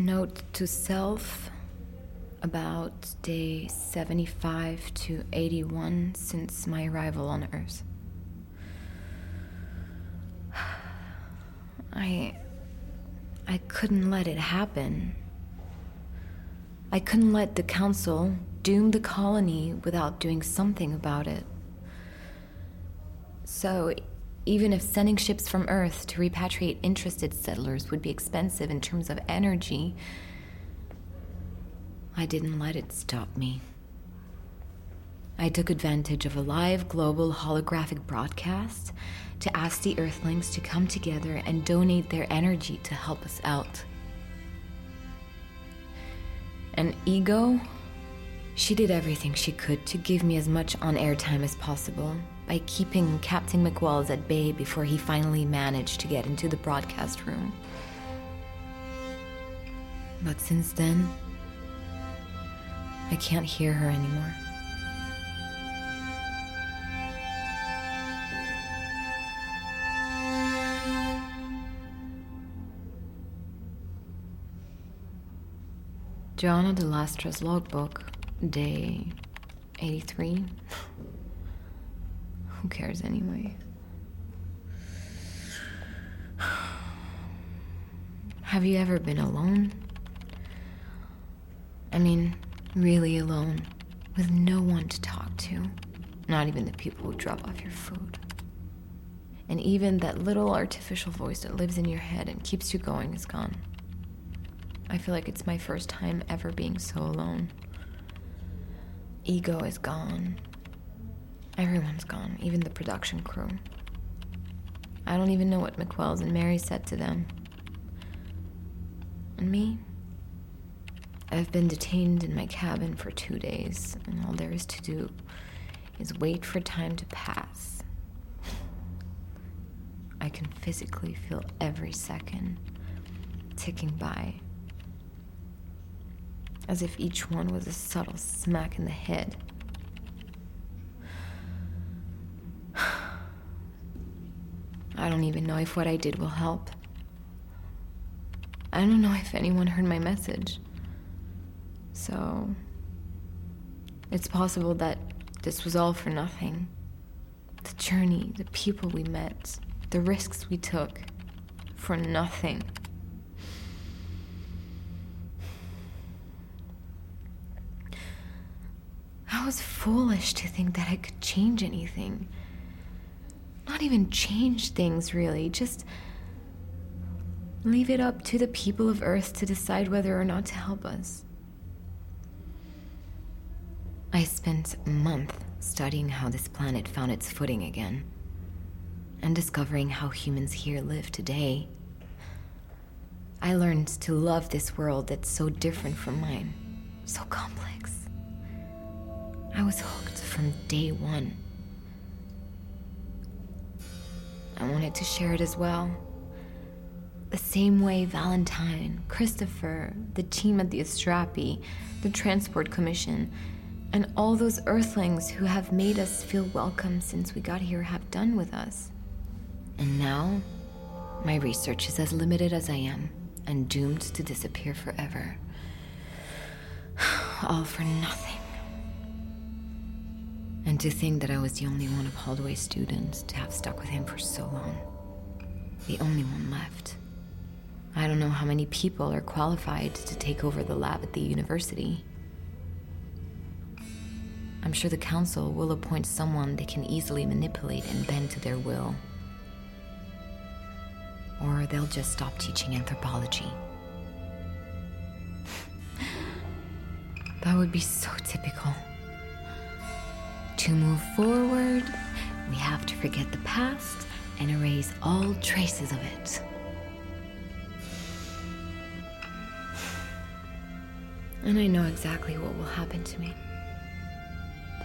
Note to self about day 75 to 81 since my arrival on Earth. I. I couldn't let it happen. I couldn't let the Council doom the colony without doing something about it. So, even if sending ships from Earth to repatriate interested settlers would be expensive in terms of energy, I didn't let it stop me. I took advantage of a live global holographic broadcast to ask the Earthlings to come together and donate their energy to help us out. And Ego, she did everything she could to give me as much on air time as possible by keeping Captain McWells at bay before he finally managed to get into the broadcast room. But since then, I can't hear her anymore. Joanna de Lastra's logbook, day 83. Who cares anyway? Have you ever been alone? I mean, really alone, with no one to talk to, not even the people who drop off your food. And even that little artificial voice that lives in your head and keeps you going is gone. I feel like it's my first time ever being so alone. Ego is gone. Everyone's gone, even the production crew. I don't even know what McWells and Mary said to them. And me? I've been detained in my cabin for two days, and all there is to do is wait for time to pass. I can physically feel every second ticking by, as if each one was a subtle smack in the head. I don't even know if what I did will help. I don't know if anyone heard my message. So, it's possible that this was all for nothing. The journey, the people we met, the risks we took, for nothing. I was foolish to think that I could change anything. Not even change things, really, just leave it up to the people of Earth to decide whether or not to help us. I spent a month studying how this planet found its footing again, and discovering how humans here live today. I learned to love this world that's so different from mine, so complex. I was hooked from day one. I wanted to share it as well. The same way Valentine, Christopher, the team at the Astrapi, the Transport Commission, and all those Earthlings who have made us feel welcome since we got here have done with us. And now, my research is as limited as I am, and doomed to disappear forever. All for nothing. And to think that I was the only one of Holdway's students to have stuck with him for so long. The only one left. I don't know how many people are qualified to take over the lab at the university. I'm sure the council will appoint someone they can easily manipulate and bend to their will. Or they'll just stop teaching anthropology. that would be so typical. To move forward, we have to forget the past and erase all traces of it. And I know exactly what will happen to me.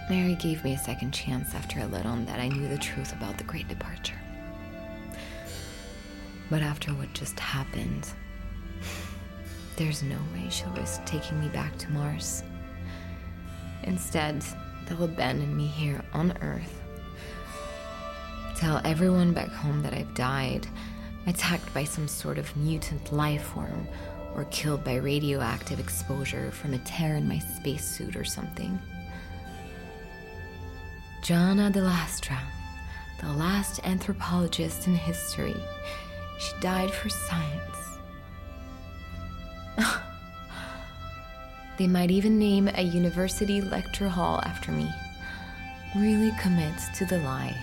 Mary gave me a second chance after I let on that I knew the truth about the Great Departure. But after what just happened, there's no way she'll risk taking me back to Mars. Instead, they'll abandon me here on Earth. Tell everyone back home that I've died, attacked by some sort of mutant life form, or killed by radioactive exposure from a tear in my spacesuit or something. Jana de Lastra, the last anthropologist in history, she died for science. They might even name a university lecture hall after me. Really commits to the lie.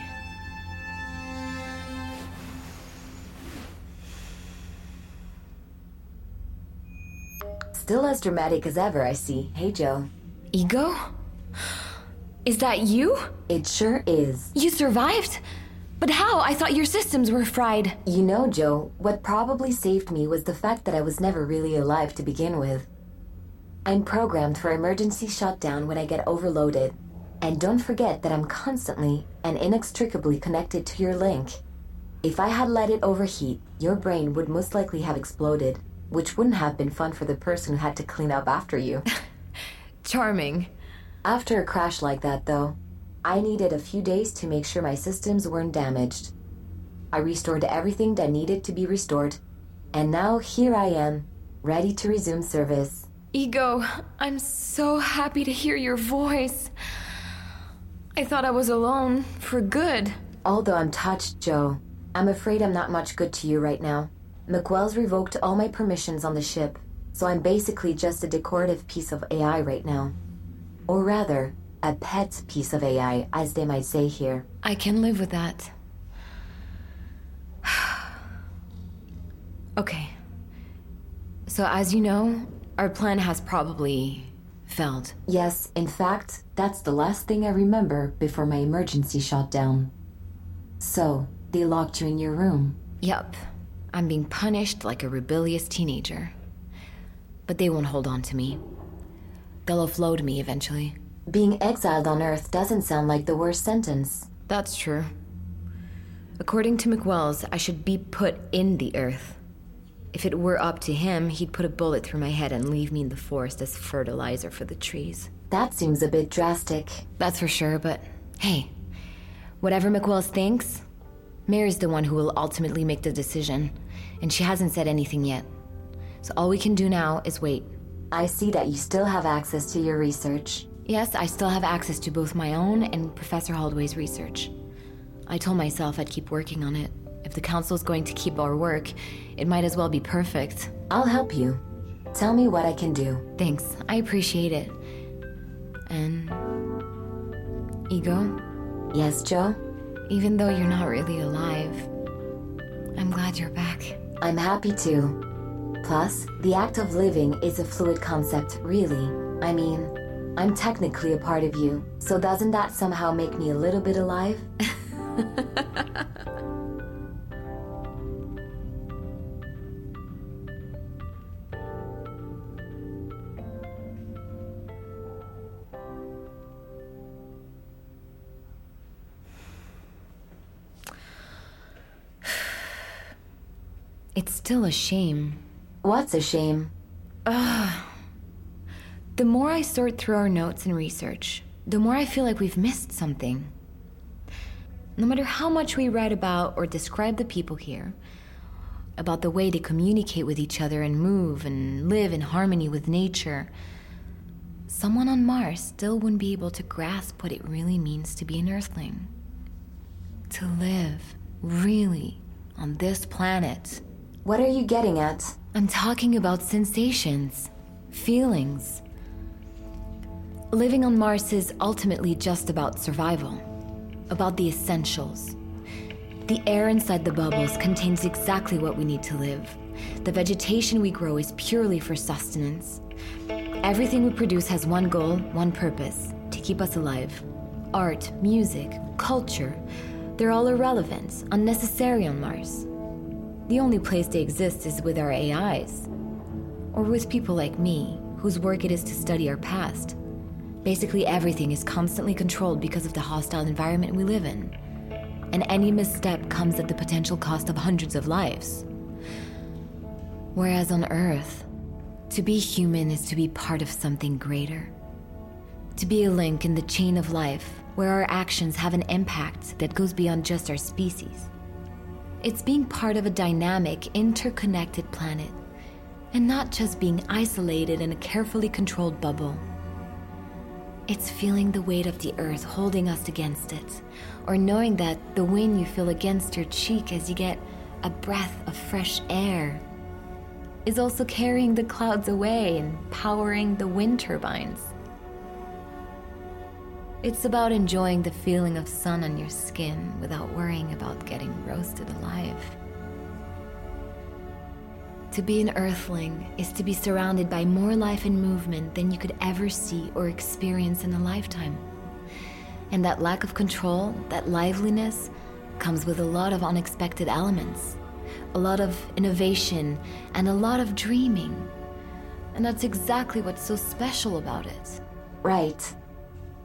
Still as dramatic as ever, I see. Hey, Joe. Ego? Is that you? It sure is. You survived? But how? I thought your systems were fried. You know, Joe, what probably saved me was the fact that I was never really alive to begin with. I'm programmed for emergency shutdown when I get overloaded. And don't forget that I'm constantly and inextricably connected to your link. If I had let it overheat, your brain would most likely have exploded, which wouldn't have been fun for the person who had to clean up after you. Charming. After a crash like that, though, I needed a few days to make sure my systems weren't damaged. I restored everything that needed to be restored, and now here I am, ready to resume service. Ego, I'm so happy to hear your voice. I thought I was alone for good. Although I'm touched, Joe, I'm afraid I'm not much good to you right now. McWell's revoked all my permissions on the ship, so I'm basically just a decorative piece of AI right now. Or rather, a pet piece of AI, as they might say here. I can live with that. okay. So, as you know, our plan has probably failed. Yes, in fact, that's the last thing I remember before my emergency shut down. So, they locked you in your room. Yup. I'm being punished like a rebellious teenager. But they won't hold on to me. They'll offload me eventually. Being exiled on Earth doesn't sound like the worst sentence. That's true. According to McWells, I should be put in the Earth. If it were up to him, he'd put a bullet through my head and leave me in the forest as fertilizer for the trees. That seems a bit drastic. That's for sure, but hey, whatever McWells thinks, Mary's the one who will ultimately make the decision, and she hasn't said anything yet. So all we can do now is wait. I see that you still have access to your research. Yes, I still have access to both my own and Professor Holdway's research. I told myself I'd keep working on it. If the council's going to keep our work, it might as well be perfect. I'll help you. Tell me what I can do. Thanks, I appreciate it. And. Ego? Yes, Joe? Even though you're not really alive, I'm glad you're back. I'm happy to. Plus, the act of living is a fluid concept, really. I mean, I'm technically a part of you, so doesn't that somehow make me a little bit alive? It's still a shame. What's a shame? Ugh. The more I sort through our notes and research, the more I feel like we've missed something. No matter how much we write about or describe the people here, about the way they communicate with each other and move and live in harmony with nature, someone on Mars still wouldn't be able to grasp what it really means to be an Earthling. To live, really, on this planet. What are you getting at? I'm talking about sensations, feelings. Living on Mars is ultimately just about survival, about the essentials. The air inside the bubbles contains exactly what we need to live. The vegetation we grow is purely for sustenance. Everything we produce has one goal, one purpose to keep us alive. Art, music, culture, they're all irrelevant, unnecessary on Mars. The only place they exist is with our AIs. Or with people like me, whose work it is to study our past. Basically, everything is constantly controlled because of the hostile environment we live in. And any misstep comes at the potential cost of hundreds of lives. Whereas on Earth, to be human is to be part of something greater. To be a link in the chain of life where our actions have an impact that goes beyond just our species. It's being part of a dynamic, interconnected planet, And not just being isolated in a carefully controlled bubble. It's feeling the weight of the earth holding us against it, or knowing that the wind you feel against your cheek as you get a breath of fresh air is also carrying the clouds away and powering the wind turbines. It's about enjoying the feeling of sun on your skin without worrying about getting roasted alive. To be an Earthling is to be surrounded by more life and movement than you could ever see or experience in a lifetime. And that lack of control, that liveliness, comes with a lot of unexpected elements, a lot of innovation, and a lot of dreaming. And that's exactly what's so special about it. Right.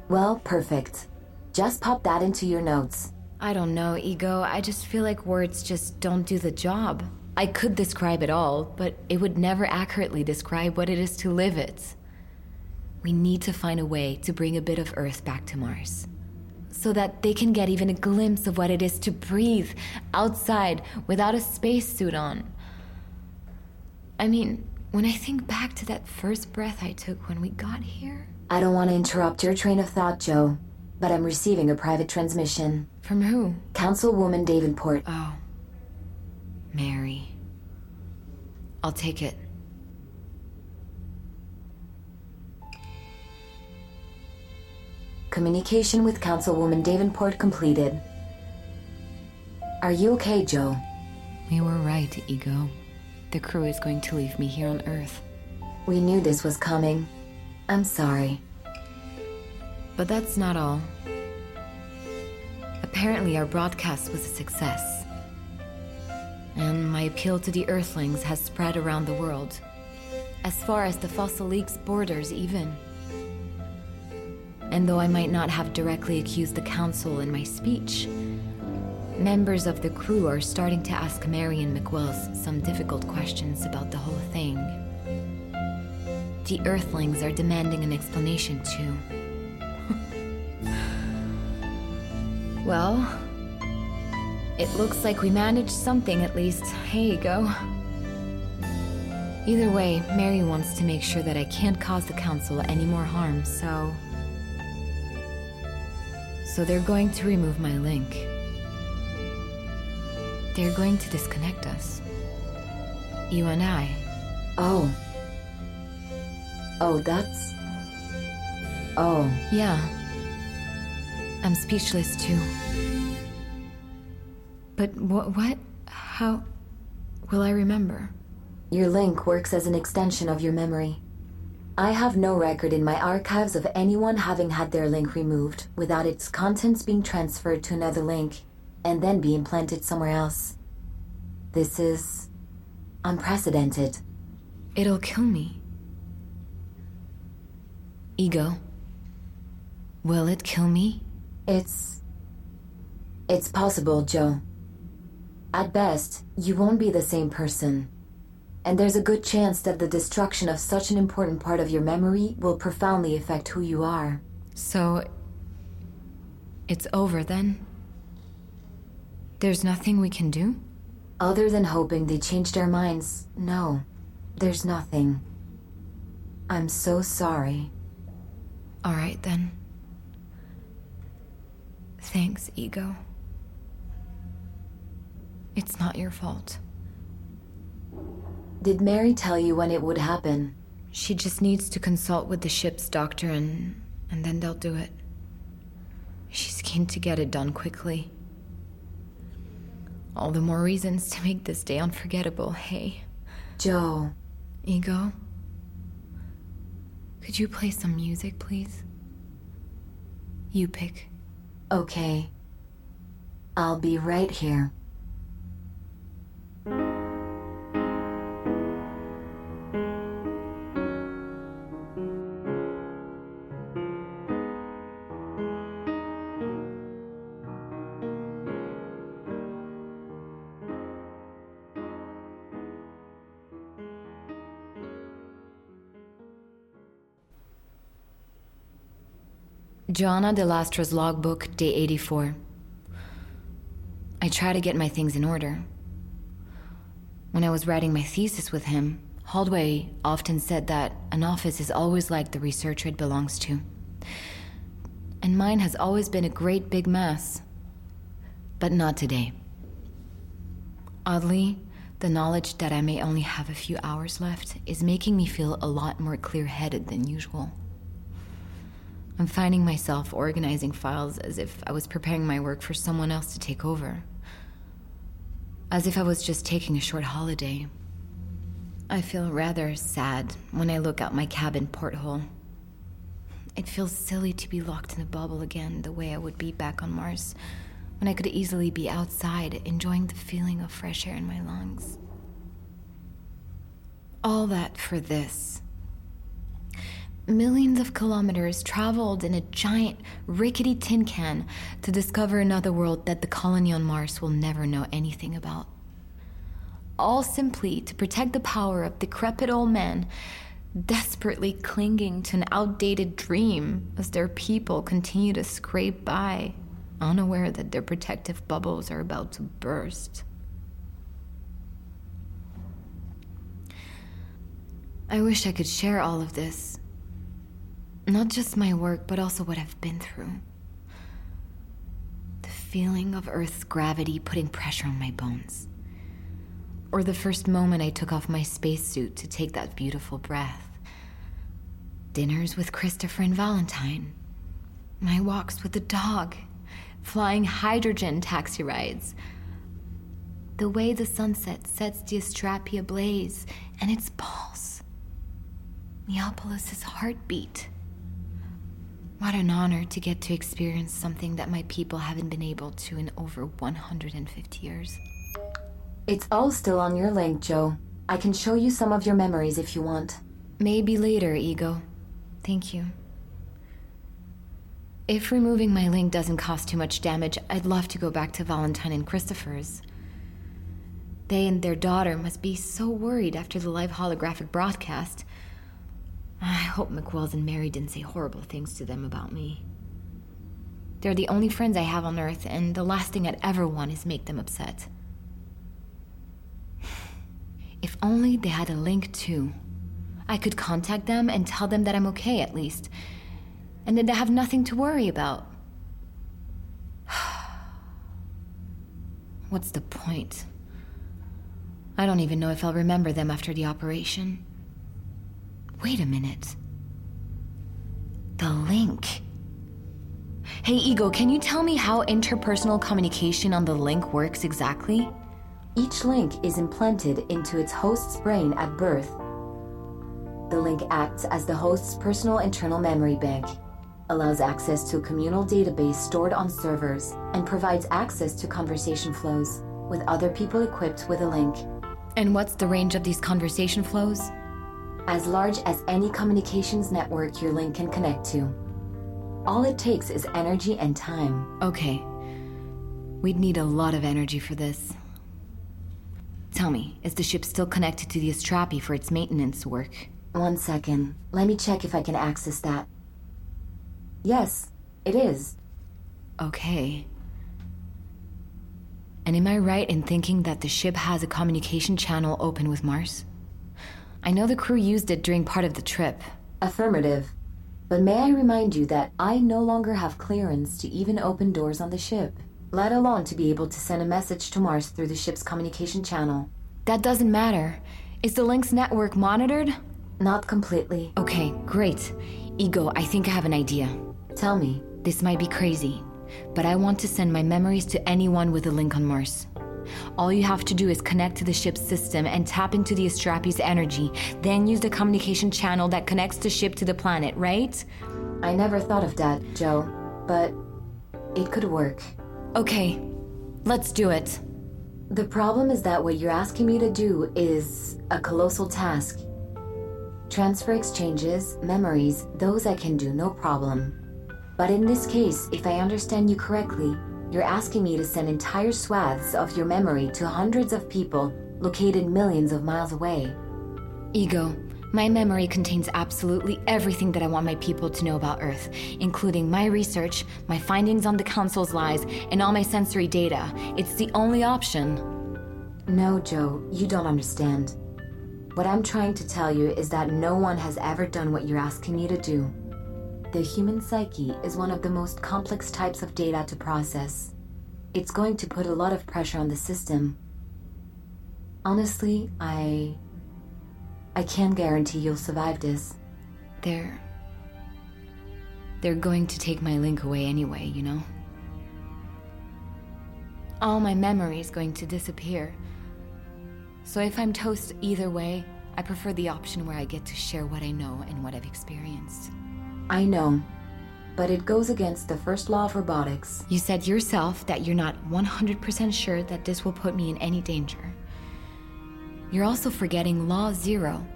Well, perfect. Just pop that into your notes. I don't know, Ego. I just feel like words just don't do the job. I could describe it all, but it would never accurately describe what it is to live it. We need to find a way to bring a bit of Earth back to Mars. So that they can get even a glimpse of what it is to breathe outside without a spacesuit on. I mean, when I think back to that first breath I took when we got here. I don't want to interrupt your train of thought, Joe, but I'm receiving a private transmission. From who? Councilwoman Davenport. Oh. Mary. I'll take it. Communication with Councilwoman Davenport completed. Are you okay, Joe? We were right, Ego. The crew is going to leave me here on Earth. We knew this was coming. I'm sorry. But that's not all. Apparently, our broadcast was a success. And my appeal to the Earthlings has spread around the world. As far as the Fossil League's borders, even. And though I might not have directly accused the Council in my speech, members of the crew are starting to ask Mary and McWells some difficult questions about the whole thing. The Earthlings are demanding an explanation, too. well, it looks like we managed something at least. Ego. Either way, Mary wants to make sure that I can't cause the Council any more harm, so. So they're going to remove my link. They're going to disconnect us. You and I. Oh. Oh, that's. Oh. Yeah. I'm speechless too. But what? What? How? Will I remember? Your link works as an extension of your memory. I have no record in my archives of anyone having had their link removed without its contents being transferred to another link and then be implanted somewhere else. This is unprecedented. It'll kill me. Ego. Will it kill me? It's. It's possible, Joe. At best, you won't be the same person. And there's a good chance that the destruction of such an important part of your memory will profoundly affect who you are. So. It's over then? There's nothing we can do? Other than hoping they change their minds, no. There's nothing. I'm so sorry. Alright then. Thanks, Ego. It's not your fault. Did Mary tell you when it would happen? She just needs to consult with the ship's doctor and. and then they'll do it. She's keen to get it done quickly. All the more reasons to make this day unforgettable, hey? Joe. Ego? Could you play some music, please? You pick. Okay. I'll be right here. Joanna de Lastra's logbook, day 84. I try to get my things in order. When I was writing my thesis with him, Holdway often said that an office is always like the researcher it belongs to. And mine has always been a great big mess. But not today. Oddly, the knowledge that I may only have a few hours left is making me feel a lot more clear headed than usual. I'm finding myself organizing files as if I was preparing my work for someone else to take over. As if I was just taking a short holiday. I feel rather sad when I look out my cabin porthole. It feels silly to be locked in a bubble again the way I would be back on Mars, when I could easily be outside enjoying the feeling of fresh air in my lungs. All that for this. Millions of kilometers traveled in a giant, rickety tin can to discover another world that the colony on Mars will never know anything about all simply to protect the power of decrepit old men desperately clinging to an outdated dream as their people continue to scrape by, unaware that their protective bubbles are about to burst. I wish I could share all of this. Not just my work, but also what I've been through. The feeling of Earth's gravity putting pressure on my bones or the first moment I took off my spacesuit to take that beautiful breath. Dinners with Christopher and Valentine. My walks with the dog. Flying hydrogen taxi rides. The way the sunset sets the Astrapia ablaze and its pulse. Neapolis's heartbeat. What an honor to get to experience something that my people haven't been able to in over 150 years. It's all still on your link, Joe. I can show you some of your memories if you want. Maybe later, Ego. Thank you. If removing my link doesn't cost too much damage, I'd love to go back to Valentine and Christopher's. They and their daughter must be so worried after the live holographic broadcast. I hope McWells and Mary didn't say horrible things to them about me. They're the only friends I have on Earth, and the last thing I'd ever want is make them upset. If only they had a link too. I could contact them and tell them that I'm okay at least. And then they have nothing to worry about. What's the point? I don't even know if I'll remember them after the operation. Wait a minute. The link. Hey, Ego, can you tell me how interpersonal communication on the link works exactly? Each link is implanted into its host's brain at birth. The link acts as the host's personal internal memory bank, allows access to a communal database stored on servers, and provides access to conversation flows with other people equipped with a link. And what's the range of these conversation flows? As large as any communications network your link can connect to. All it takes is energy and time. Okay. We'd need a lot of energy for this. Tell me, is the ship still connected to the Astrapi for its maintenance work? One second. Let me check if I can access that. Yes, it is. Okay. And am I right in thinking that the ship has a communication channel open with Mars? I know the crew used it during part of the trip. Affirmative. But may I remind you that I no longer have clearance to even open doors on the ship let alone to be able to send a message to Mars through the ship's communication channel. That doesn't matter. Is the Link's network monitored? Not completely. Okay, great. Ego, I think I have an idea. Tell me. This might be crazy, but I want to send my memories to anyone with a link on Mars. All you have to do is connect to the ship's system and tap into the Astrapi's energy, then use the communication channel that connects the ship to the planet, right? I never thought of that, Joe, but it could work. Okay, let's do it. The problem is that what you're asking me to do is a colossal task. Transfer exchanges, memories, those I can do, no problem. But in this case, if I understand you correctly, you're asking me to send entire swaths of your memory to hundreds of people located millions of miles away. Ego, my memory contains absolutely everything that I want my people to know about Earth, including my research, my findings on the Council's lies, and all my sensory data. It's the only option. No, Joe, you don't understand. What I'm trying to tell you is that no one has ever done what you're asking me to do. The human psyche is one of the most complex types of data to process. It's going to put a lot of pressure on the system. Honestly, I. I can't guarantee you'll survive this. They're. They're going to take my link away anyway, you know? All my memory is going to disappear. So if I'm toast either way, I prefer the option where I get to share what I know and what I've experienced. I know, but it goes against the first law of robotics. You said yourself that you're not 100% sure that this will put me in any danger. You're also forgetting Law Zero,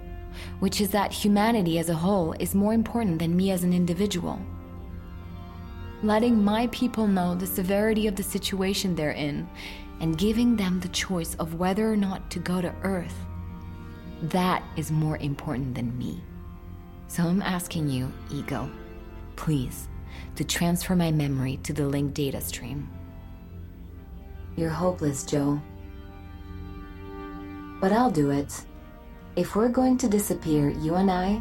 which is that humanity as a whole is more important than me as an individual. Letting my people know the severity of the situation they're in and giving them the choice of whether or not to go to Earth. That is more important than me. So I'm asking you, Ego, please, to transfer my memory to the link data stream. You're hopeless, Joe. But I'll do it. If we're going to disappear, you and I,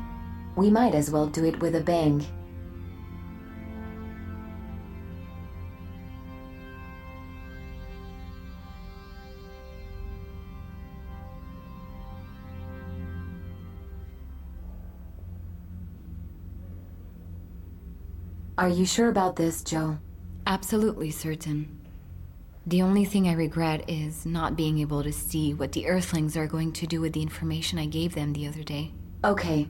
we might as well do it with a bang. Are you sure about this, Joe? Absolutely certain. The only thing I regret is not being able to see what the Earthlings are going to do with the information I gave them the other day. Okay.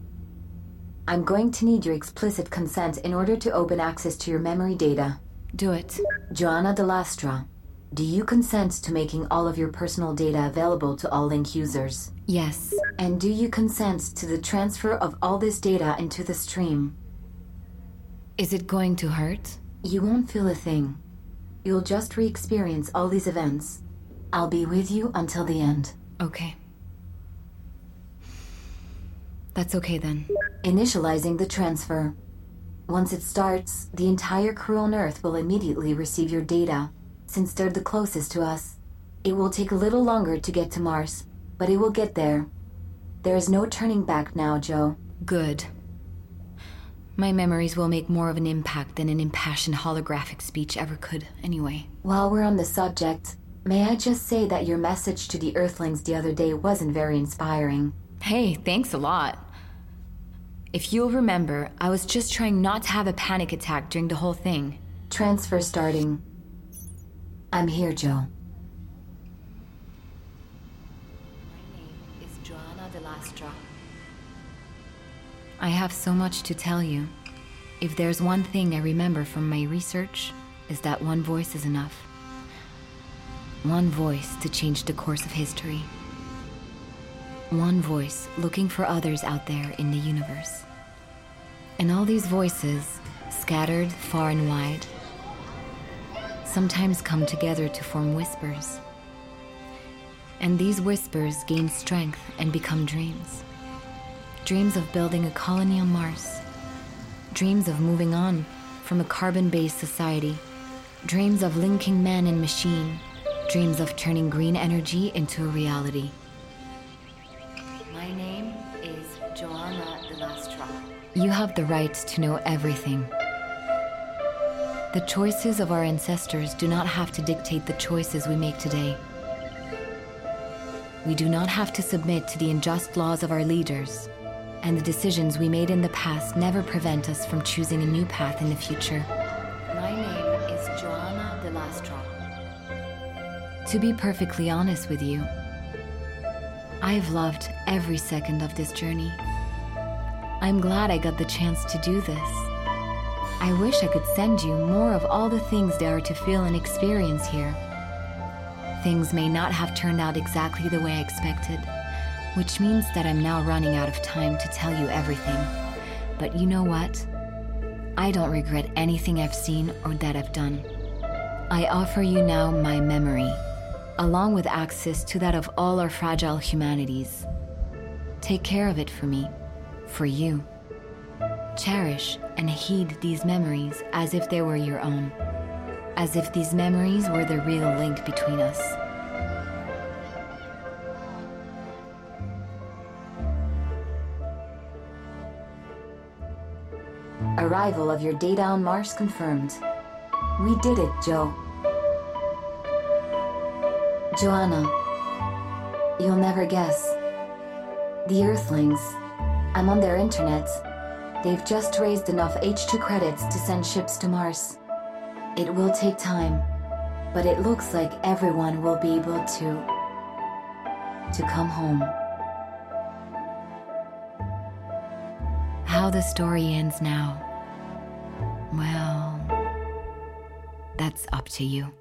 I'm going to need your explicit consent in order to open access to your memory data. Do it. Joanna Delastra, do you consent to making all of your personal data available to all Link users? Yes. And do you consent to the transfer of all this data into the stream? Is it going to hurt? You won't feel a thing. You'll just re experience all these events. I'll be with you until the end. Okay. That's okay then. Initializing the transfer. Once it starts, the entire crew on Earth will immediately receive your data, since they're the closest to us. It will take a little longer to get to Mars, but it will get there. There is no turning back now, Joe. Good. My memories will make more of an impact than an impassioned holographic speech ever could, anyway. While we're on the subject, may I just say that your message to the Earthlings the other day wasn't very inspiring. Hey, thanks a lot. If you'll remember, I was just trying not to have a panic attack during the whole thing. Transfer starting. I'm here, Joe. I have so much to tell you. If there's one thing I remember from my research, is that one voice is enough. One voice to change the course of history. One voice looking for others out there in the universe. And all these voices, scattered far and wide, sometimes come together to form whispers. And these whispers gain strength and become dreams. Dreams of building a colony on Mars. Dreams of moving on from a carbon based society. Dreams of linking man and machine. Dreams of turning green energy into a reality. My name is Joanna Delastra. You have the right to know everything. The choices of our ancestors do not have to dictate the choices we make today. We do not have to submit to the unjust laws of our leaders, and the decisions we made in the past never prevent us from choosing a new path in the future. My name is Joanna Delastra. To be perfectly honest with you, I've loved every second of this journey. I'm glad I got the chance to do this. I wish I could send you more of all the things there are to feel and experience here. Things may not have turned out exactly the way I expected, which means that I'm now running out of time to tell you everything. But you know what? I don't regret anything I've seen or that I've done. I offer you now my memory, along with access to that of all our fragile humanities. Take care of it for me, for you. Cherish and heed these memories as if they were your own, as if these memories were the real link between us. Arrival of your data on Mars confirmed. We did it, Joe. Joanna, you'll never guess. The Earthlings, I'm on their internet. They've just raised enough H2 credits to send ships to Mars. It will take time, but it looks like everyone will be able to. to come home. How the story ends now. Well, that's up to you.